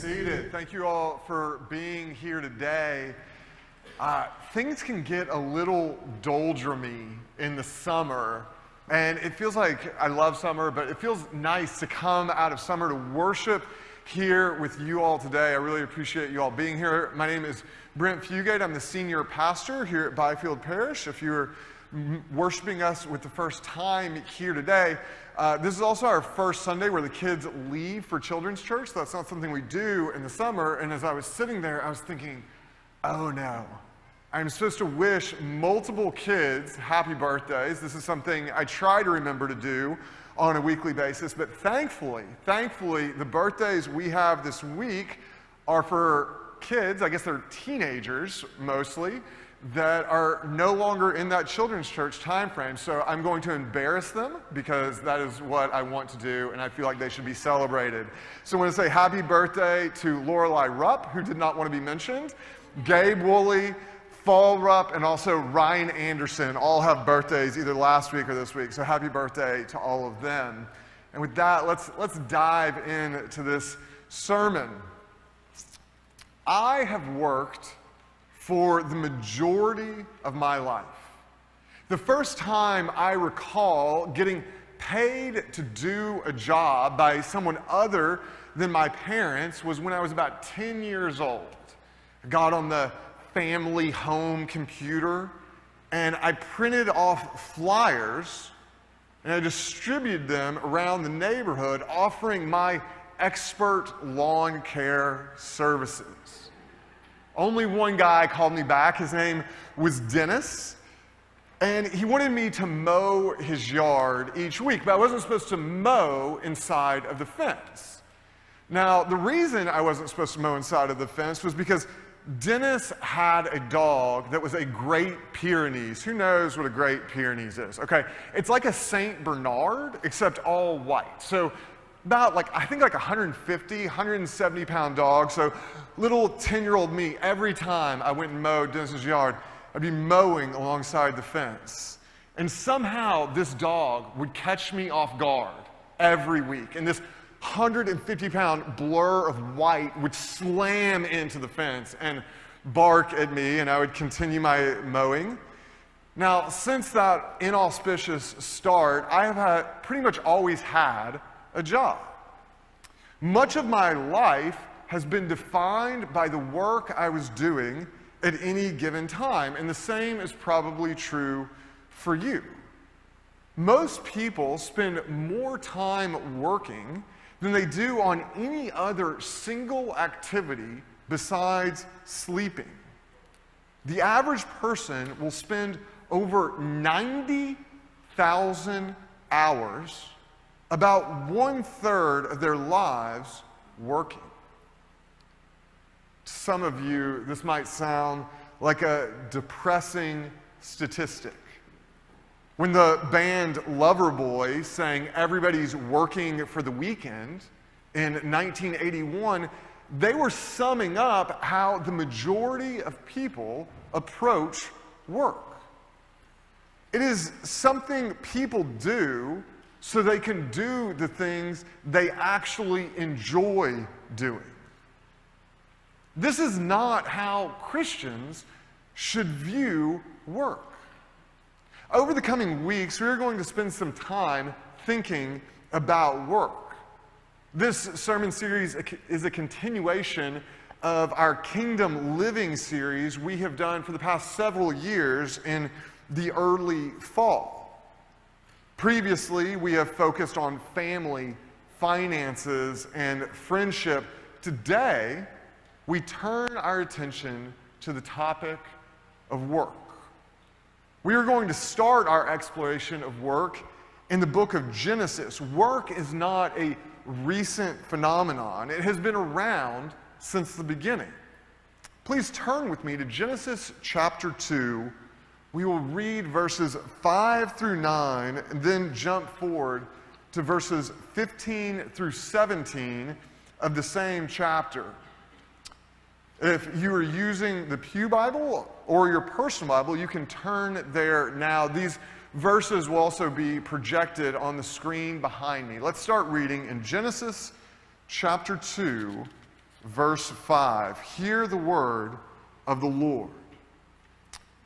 seated. Thank you all for being here today. Uh, things can get a little doldrumy in the summer, and it feels like I love summer, but it feels nice to come out of summer to worship here with you all today. I really appreciate you all being here. My name is Brent Fugate. I'm the senior pastor here at Byfield Parish. If you're worshiping us with the first time here today, uh, this is also our first Sunday where the kids leave for children's church. That's not something we do in the summer. And as I was sitting there, I was thinking, oh no, I'm supposed to wish multiple kids happy birthdays. This is something I try to remember to do on a weekly basis. But thankfully, thankfully, the birthdays we have this week are for kids, I guess they're teenagers mostly, that are no longer in that children's church time frame. So I'm going to embarrass them because that is what I want to do, and I feel like they should be celebrated. So I want to say happy birthday to Lorelei Rupp, who did not want to be mentioned, Gabe Woolley, Fall Rupp, and also Ryan Anderson all have birthdays either last week or this week. So happy birthday to all of them. And with that, let's, let's dive into this sermon. I have worked for the majority of my life. The first time I recall getting paid to do a job by someone other than my parents was when I was about 10 years old. I got on the family home computer and I printed off flyers and I distributed them around the neighborhood offering my expert lawn care services. Only one guy called me back. His name was Dennis. And he wanted me to mow his yard each week, but I wasn't supposed to mow inside of the fence. Now, the reason I wasn't supposed to mow inside of the fence was because Dennis had a dog that was a Great Pyrenees. Who knows what a Great Pyrenees is? Okay, it's like a St. Bernard, except all white. So about like, I think like 150, 170 pound dog. So little 10 year old me, every time I went and mowed Dennis's yard, I'd be mowing alongside the fence. And somehow this dog would catch me off guard every week. And this 150 pound blur of white would slam into the fence and bark at me, and I would continue my mowing. Now, since that inauspicious start, I have had, pretty much always had a job. Much of my life has been defined by the work I was doing at any given time, and the same is probably true for you. Most people spend more time working than they do on any other single activity besides sleeping. The average person will spend over 90,000 hours about one third of their lives working. To some of you, this might sound like a depressing statistic. When the band Loverboy sang Everybody's Working for the Weekend in 1981, they were summing up how the majority of people approach work. It is something people do so they can do the things they actually enjoy doing. This is not how Christians should view work. Over the coming weeks, we are going to spend some time thinking about work. This sermon series is a continuation of our Kingdom Living series we have done for the past several years in the early fall. Previously, we have focused on family, finances, and friendship. Today, we turn our attention to the topic of work. We are going to start our exploration of work in the book of Genesis. Work is not a recent phenomenon, it has been around since the beginning. Please turn with me to Genesis chapter 2 we will read verses 5 through 9 and then jump forward to verses 15 through 17 of the same chapter. If you are using the Pew Bible or your personal Bible, you can turn there now. These verses will also be projected on the screen behind me. Let's start reading in Genesis chapter 2, verse 5 Hear the word of the Lord.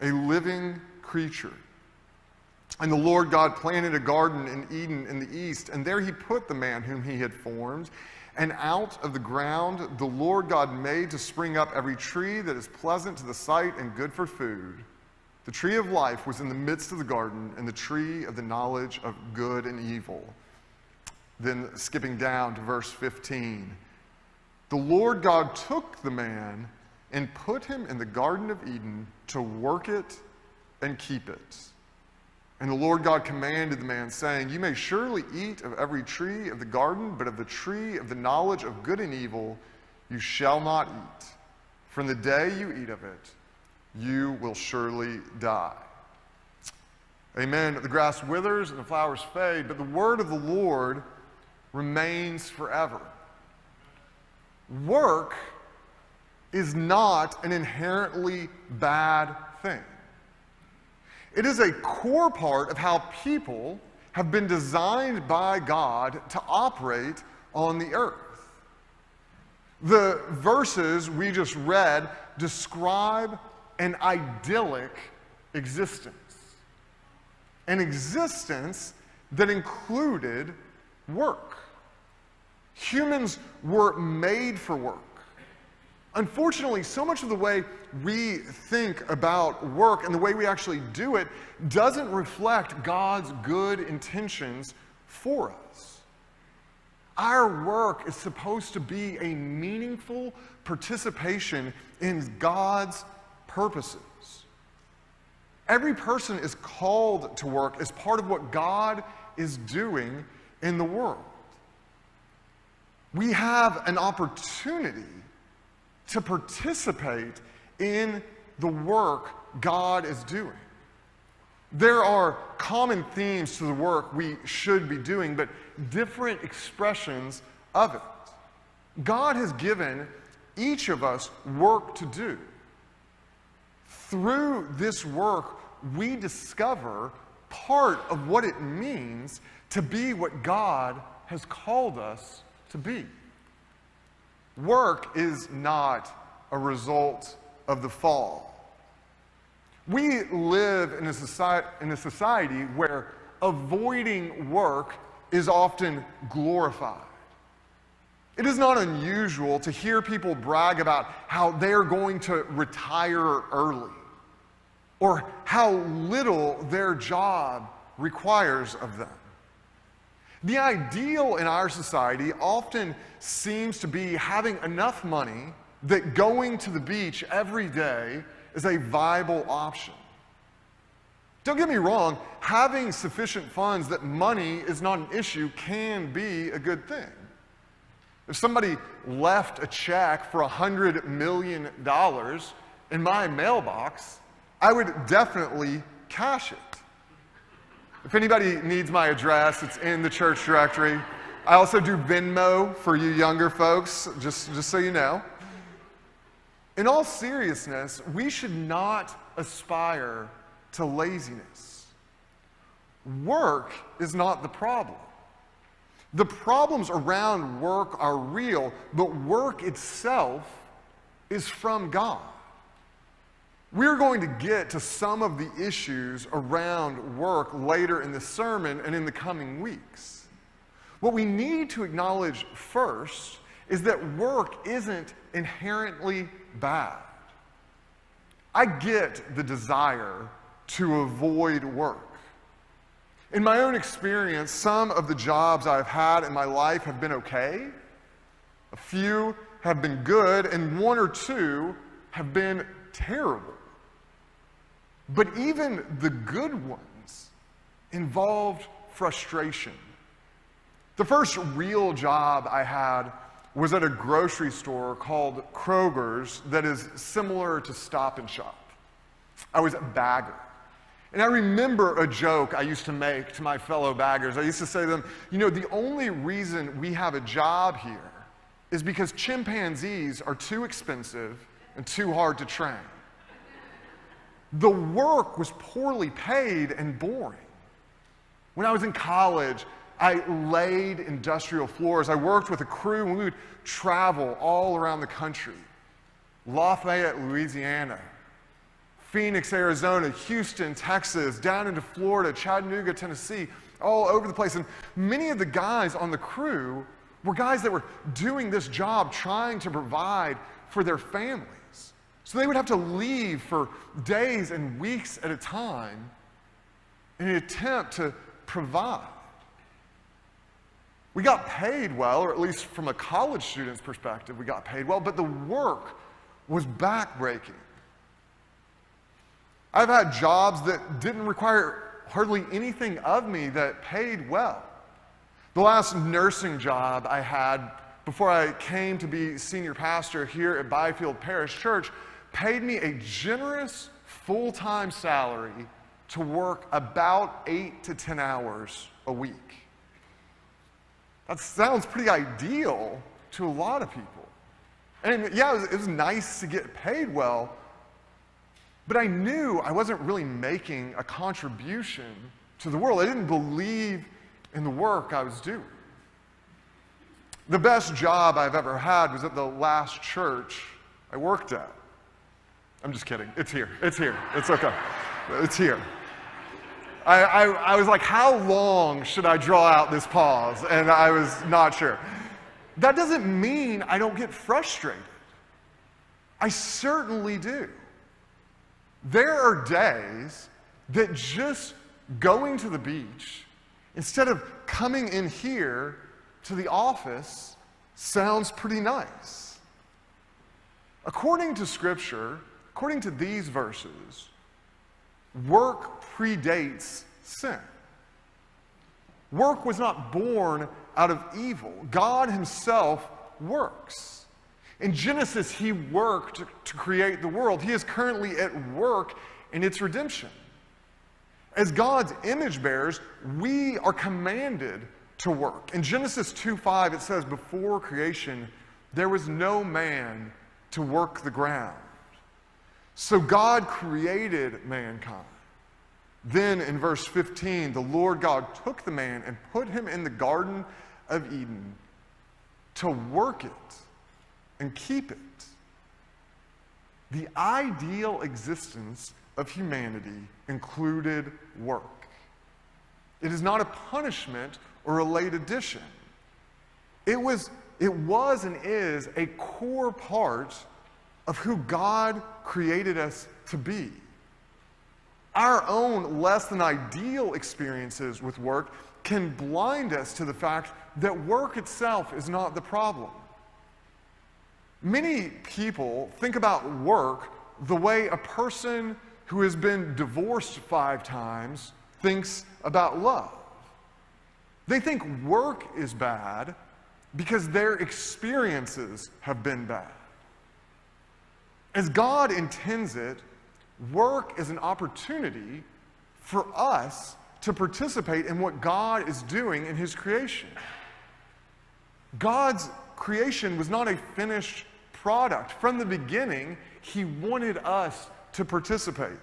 a living creature. And the Lord God planted a garden in Eden in the east, and there he put the man whom he had formed. And out of the ground the Lord God made to spring up every tree that is pleasant to the sight and good for food. The tree of life was in the midst of the garden, and the tree of the knowledge of good and evil. Then, skipping down to verse 15, the Lord God took the man and put him in the Garden of Eden to work it and keep it. And the Lord God commanded the man, saying, You may surely eat of every tree of the garden, but of the tree of the knowledge of good and evil you shall not eat. From the day you eat of it, you will surely die. Amen. The grass withers and the flowers fade, but the word of the Lord remains forever. Work is not an inherently bad thing. It is a core part of how people have been designed by God to operate on the earth. The verses we just read describe an idyllic existence, an existence that included work. Humans were made for work. Unfortunately, so much of the way we think about work and the way we actually do it doesn't reflect God's good intentions for us. Our work is supposed to be a meaningful participation in God's purposes. Every person is called to work as part of what God is doing in the world. We have an opportunity to participate in the work God is doing. There are common themes to the work we should be doing, but different expressions of it. God has given each of us work to do. Through this work, we discover part of what it means to be what God has called us to be. Work is not a result of the fall. We live in a, society, in a society where avoiding work is often glorified. It is not unusual to hear people brag about how they're going to retire early or how little their job requires of them. The ideal in our society often seems to be having enough money that going to the beach every day is a viable option. Don't get me wrong, having sufficient funds that money is not an issue can be a good thing. If somebody left a check for $100 million in my mailbox, I would definitely cash it. If anybody needs my address, it's in the church directory. I also do Venmo for you younger folks, just, just so you know. In all seriousness, we should not aspire to laziness. Work is not the problem. The problems around work are real, but work itself is from God. We're going to get to some of the issues around work later in the sermon and in the coming weeks. What we need to acknowledge first is that work isn't inherently bad. I get the desire to avoid work. In my own experience, some of the jobs I've had in my life have been okay, a few have been good, and one or two have been terrible. But even the good ones involved frustration. The first real job I had was at a grocery store called Kroger's that is similar to Stop and Shop. I was a bagger. And I remember a joke I used to make to my fellow baggers. I used to say to them, you know, the only reason we have a job here is because chimpanzees are too expensive and too hard to train. The work was poorly paid and boring. When I was in college, I laid industrial floors. I worked with a crew and we would travel all around the country Lafayette, Louisiana, Phoenix, Arizona, Houston, Texas, down into Florida, Chattanooga, Tennessee, all over the place. And many of the guys on the crew were guys that were doing this job trying to provide for their families. So they would have to leave for days and weeks at a time in an attempt to provide. We got paid well, or at least from a college student's perspective, we got paid well, but the work was backbreaking. I've had jobs that didn't require hardly anything of me that paid well. The last nursing job I had before I came to be senior pastor here at Byfield Parish Church paid me a generous full time salary to work about eight to 10 hours a week. That sounds pretty ideal to a lot of people. And yeah, it was, it was, nice to get paid well, but I knew I wasn't really making a contribution to the world. I didn't believe in the work I was doing. The best job I've ever had was at the last church I worked at. I'm just kidding. It's here. It's here. It's okay. It's here. I, I, I, was like, how long should I draw out this pause? And I was not sure. That doesn't mean I don't get frustrated. I certainly do. There are days that just going to the beach, instead of coming in here to the office, sounds pretty nice. According to Scripture, according to these verses, work predates sin. Work was not born out of evil. God Himself works. In Genesis, He worked to create the world. He is currently at work in its redemption. As God's image bearers, we are commanded to work. In Genesis 2 5, it says, Before creation, there was no man to work the ground. So God created mankind. Then in verse 15, the Lord God took the man and put him in the Garden of Eden to work it and keep it. The ideal existence of humanity included work. It is not a punishment or a late addition. It was, it was and is a core part of who God created us to be our own less than ideal experiences with work can blind us to the fact that work itself is not the problem. Many people think about work the way a person who has been divorced five times thinks about love. They think work is bad because their experiences have been bad. As God intends it, Work is an opportunity for us to participate in what God is doing in His creation. God's creation was not a finished product. From the beginning, He wanted us to participate.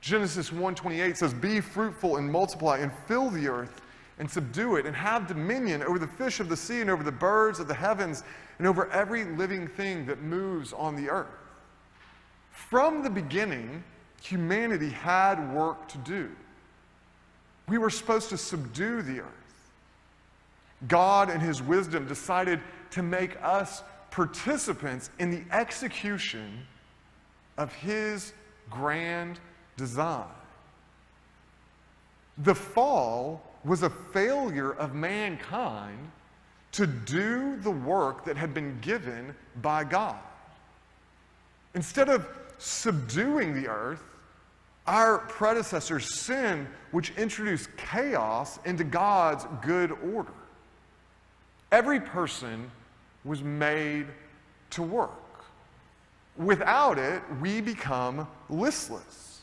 Genesis 1:28 says, "Be fruitful and multiply and fill the earth and subdue it and have dominion over the fish of the sea and over the birds of the heavens and over every living thing that moves on the earth." From the beginning, humanity had work to do. We were supposed to subdue the earth. God, in His wisdom, decided to make us participants in the execution of His grand design. The fall was a failure of mankind to do the work that had been given by God. Instead of subduing the earth, our predecessors sin, which introduced chaos into God's good order. Every person was made to work. Without it, we become listless.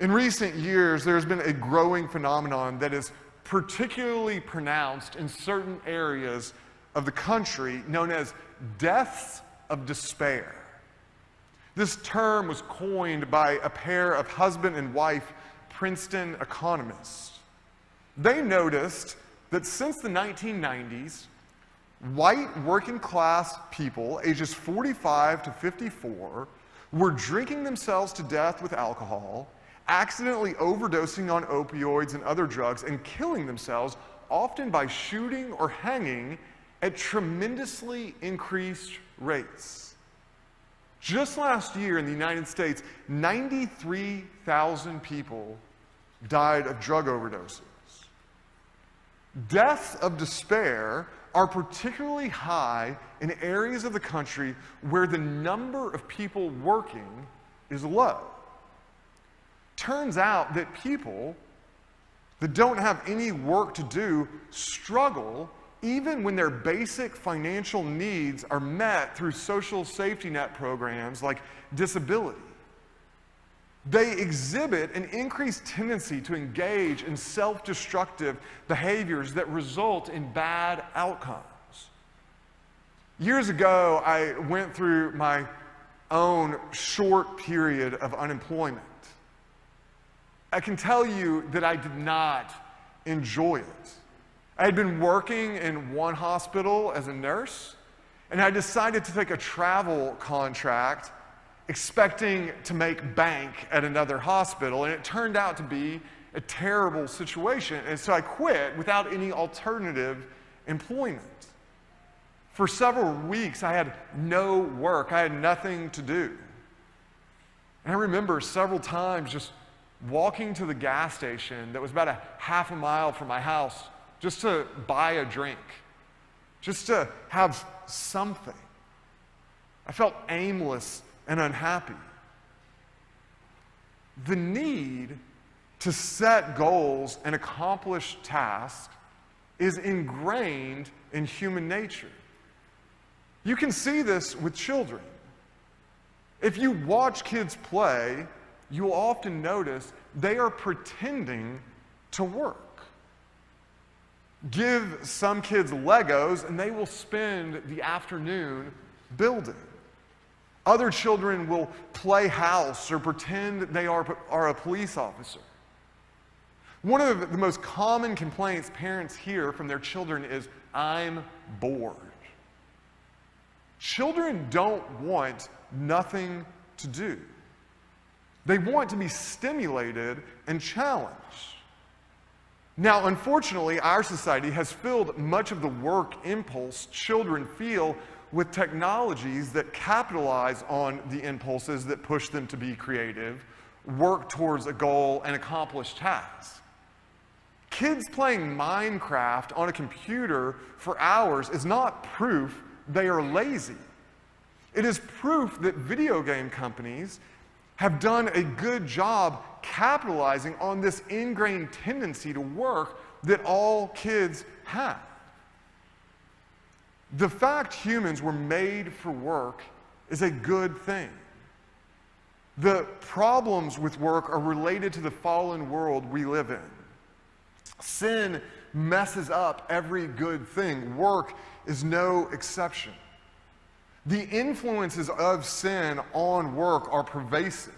In recent years, there's been a growing phenomenon that is particularly pronounced in certain areas of the country known as deaths of despair. This term was coined by a pair of husband and wife Princeton economists. They noticed that since the 1990s, white working class people ages 45 to 54 were drinking themselves to death with alcohol, accidentally overdosing on opioids and other drugs, and killing themselves, often by shooting or hanging at tremendously increased rates. Just last year in the United States, 93,000 people died of drug overdoses. Deaths of despair are particularly high in areas of the country where the number of people working is low. Turns out that people that don't have any work to do struggle even when their basic financial needs are met through social safety net programs like disability. They exhibit an increased tendency to engage in self destructive behaviors that result in bad outcomes. Years ago, I went through my own short period of unemployment. I can tell you that I did not enjoy it. I had been working in one hospital as a nurse, and I decided to take a travel contract expecting to make bank at another hospital, and it turned out to be a terrible situation. And so I quit without any alternative employment. For several weeks, I had no work, I had nothing to do. And I remember several times just walking to the gas station that was about a half a mile from my house just to buy a drink, just to have something. I felt aimless and unhappy. The need to set goals and accomplish tasks is ingrained in human nature. You can see this with children. If you watch kids play, you'll often notice they are pretending to work. Give some kids Legos and they will spend the afternoon building. Other children will play house or pretend they are, are a police officer. One of the most common complaints parents hear from their children is, I'm bored. Children don't want nothing to do. They want to be stimulated and challenged. Now, unfortunately, our society has filled much of the work impulse children feel with technologies that capitalize on the impulses that push them to be creative, work towards a goal, and accomplish tasks. Kids playing Minecraft on a computer for hours is not proof they are lazy. It is proof that video game companies have done a good job capitalizing on this ingrained tendency to work that all kids have. The fact humans were made for work is a good thing. The problems with work are related to the fallen world we live in. Sin messes up every good thing. Work is no exception. The influences of sin on work are pervasive.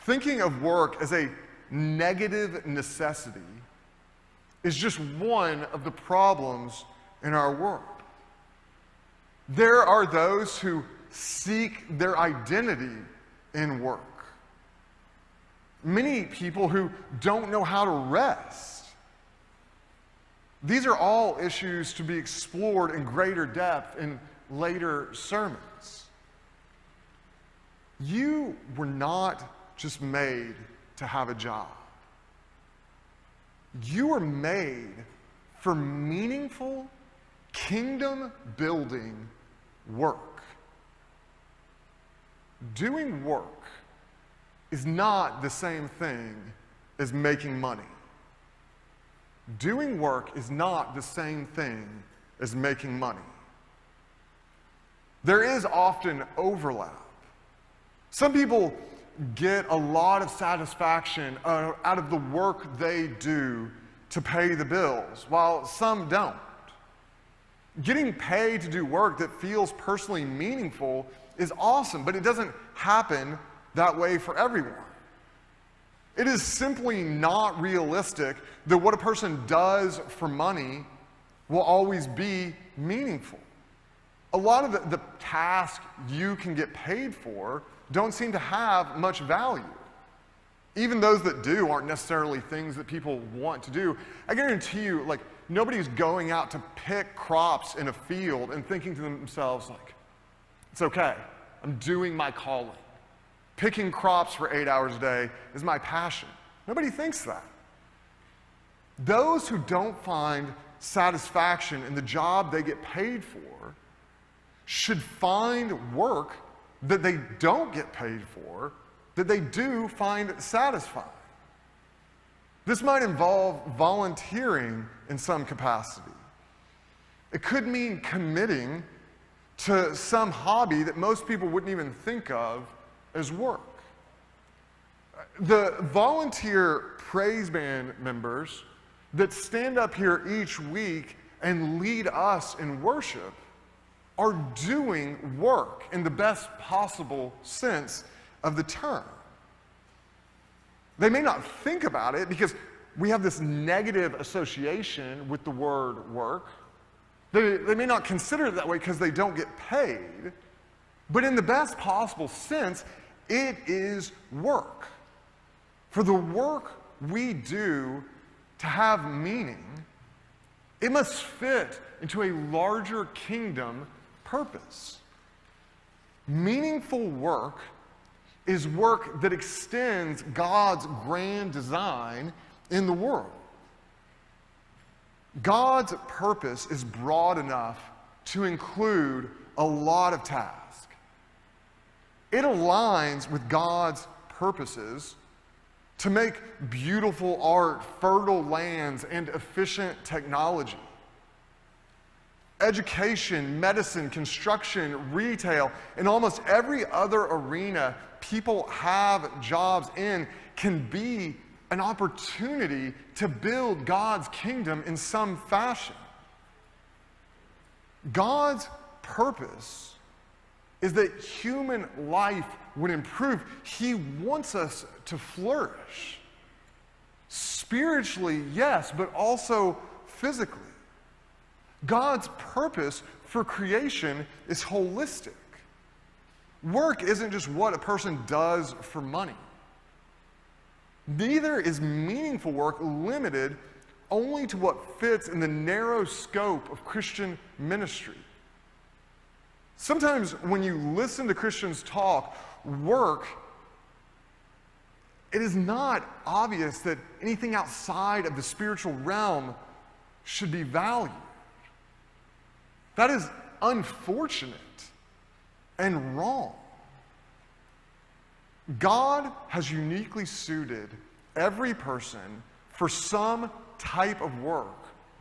Thinking of work as a negative necessity is just one of the problems in our world. There are those who seek their identity in work. Many people who don't know how to rest. These are all issues to be explored in greater depth in later sermons. You were not just made to have a job. You were made for meaningful Kingdom building work. Doing work is not the same thing as making money. Doing work is not the same thing as making money. There is often overlap. Some people get a lot of satisfaction out of the work they do to pay the bills, while some don't. Getting paid to do work that feels personally meaningful is awesome, but it doesn't happen that way for everyone. It is simply not realistic that what a person does for money will always be meaningful. A lot of the, the tasks you can get paid for don't seem to have much value. Even those that do aren't necessarily things that people want to do. I guarantee you, like, nobody's going out to pick crops in a field and thinking to themselves, like, it's okay, I'm doing my calling. Picking crops for eight hours a day is my passion. Nobody thinks that. Those who don't find satisfaction in the job they get paid for should find work that they don't get paid for that they do find satisfying. This might involve volunteering in some capacity. It could mean committing to some hobby that most people wouldn't even think of as work. The volunteer praise band members that stand up here each week and lead us in worship are doing work in the best possible sense of the term. They may not think about it because we have this negative association with the word work. They, they may not consider it that way because they don't get paid. But in the best possible sense, it is work. For the work we do to have meaning, it must fit into a larger kingdom purpose. Meaningful work is work that extends God's grand design in the world. God's purpose is broad enough to include a lot of tasks. It aligns with God's purposes to make beautiful art, fertile lands, and efficient technology. Education, medicine, construction, retail, and almost every other arena people have jobs in can be an opportunity to build God's kingdom in some fashion. God's purpose is that human life would improve. He wants us to flourish. Spiritually, yes, but also physically. God's purpose for creation is holistic. Work isn't just what a person does for money. Neither is meaningful work limited only to what fits in the narrow scope of Christian ministry. Sometimes when you listen to Christians talk, work, it is not obvious that anything outside of the spiritual realm should be valued. That is unfortunate and wrong. God has uniquely suited every person for some type of work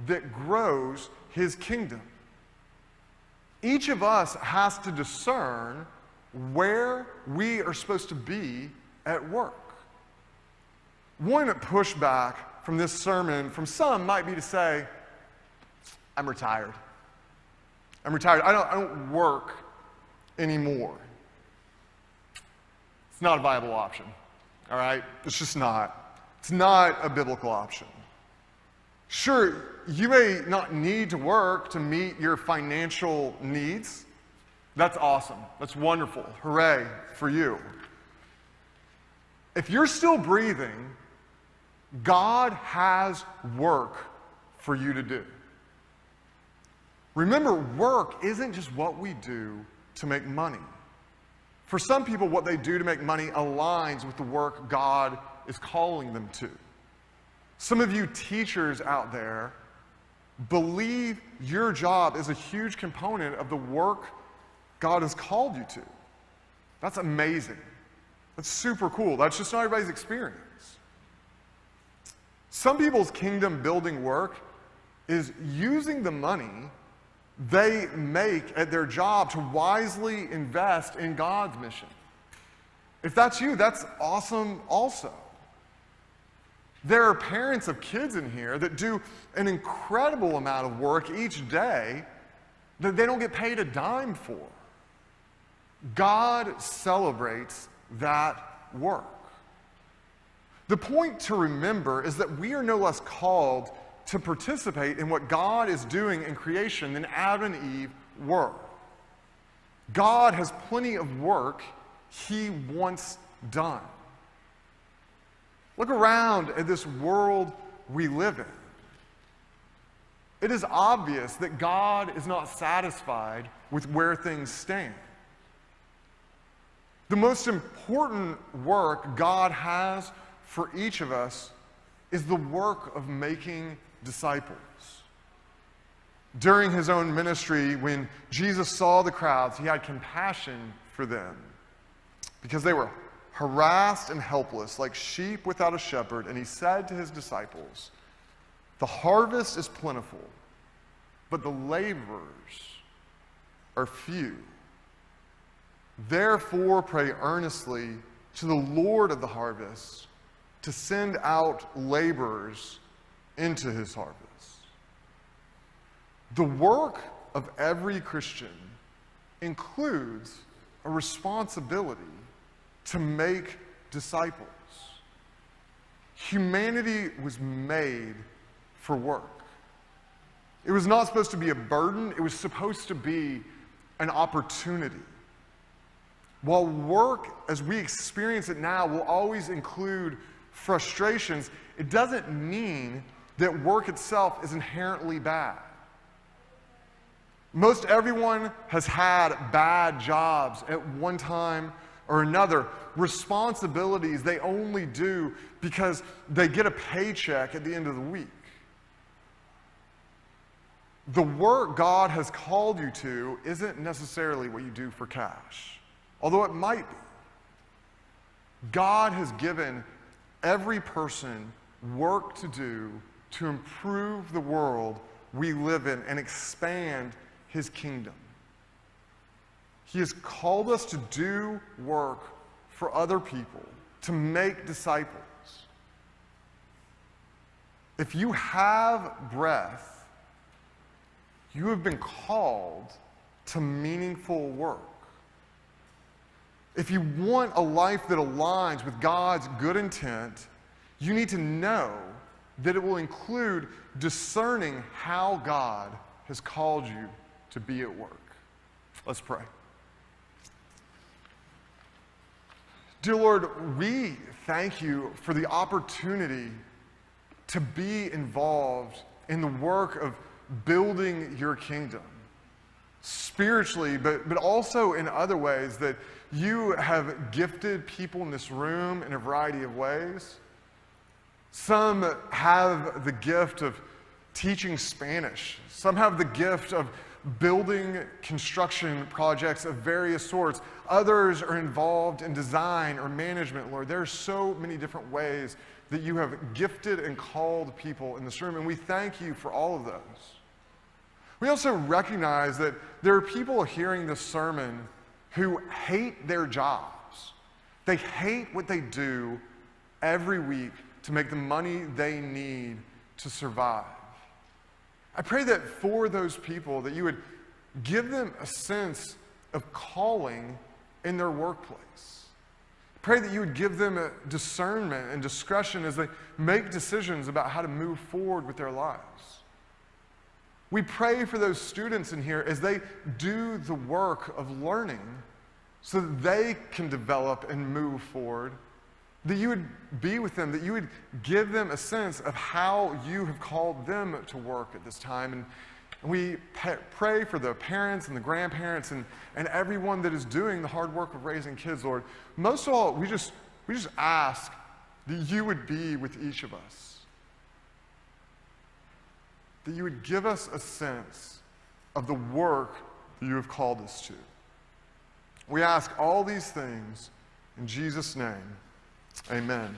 that grows his kingdom. Each of us has to discern where we are supposed to be at work. One pushback from this sermon from some might be to say, I'm retired. I'm retired. I don't, I don't work anymore. It's not a viable option, all right? It's just not. It's not a biblical option. Sure, you may not need to work to meet your financial needs. That's awesome. That's wonderful. Hooray for you. If you're still breathing, God has work for you to do. Remember, work isn't just what we do to make money. For some people, what they do to make money aligns with the work God is calling them to. Some of you teachers out there believe your job is a huge component of the work God has called you to. That's amazing. That's super cool. That's just not everybody's experience. Some people's kingdom building work is using the money they make at their job to wisely invest in God's mission. If that's you, that's awesome also. There are parents of kids in here that do an incredible amount of work each day that they don't get paid a dime for. God celebrates that work. The point to remember is that we are no less called to participate in what God is doing in creation than Adam and Eve were. God has plenty of work he wants done. Look around at this world we live in. It is obvious that God is not satisfied with where things stand. The most important work God has for each of us is the work of making disciples. During his own ministry, when Jesus saw the crowds, he had compassion for them because they were harassed and helpless, like sheep without a shepherd. And he said to his disciples, The harvest is plentiful, but the laborers are few. Therefore, pray earnestly to the Lord of the harvest to send out laborers into his harvest. The work of every Christian includes a responsibility to make disciples. Humanity was made for work. It was not supposed to be a burden, it was supposed to be an opportunity. While work, as we experience it now, will always include frustrations, it doesn't mean that work itself is inherently bad. Most everyone has had bad jobs at one time or another. Responsibilities they only do because they get a paycheck at the end of the week. The work God has called you to isn't necessarily what you do for cash although it might be. God has given every person work to do to improve the world we live in and expand his kingdom. He has called us to do work for other people, to make disciples. If you have breath, you have been called to meaningful work. If you want a life that aligns with God's good intent, you need to know that it will include discerning how God has called you to be at work. Let's pray. Dear Lord, we thank you for the opportunity to be involved in the work of building your kingdom spiritually, but, but also in other ways that you have gifted people in this room in a variety of ways. Some have the gift of teaching Spanish, some have the gift of building construction projects of various sorts. Others are involved in design or management, Lord. There are so many different ways that you have gifted and called people in this room, and we thank you for all of those. We also recognize that there are people hearing this sermon who hate their jobs. They hate what they do every week to make the money they need to survive. I pray that for those people that you would give them a sense of calling in their workplace. Pray that you would give them a discernment and discretion as they make decisions about how to move forward with their lives. We pray for those students in here as they do the work of learning so that they can develop and move forward. That you would be with them, that you would give them a sense of how you have called them to work at this time. And we pray for the parents and the grandparents and, and everyone that is doing the hard work of raising kids, Lord. Most of all, we just, we just ask that you would be with each of us that you would give us a sense of the work that you have called us to. We ask all these things in Jesus' name. Amen.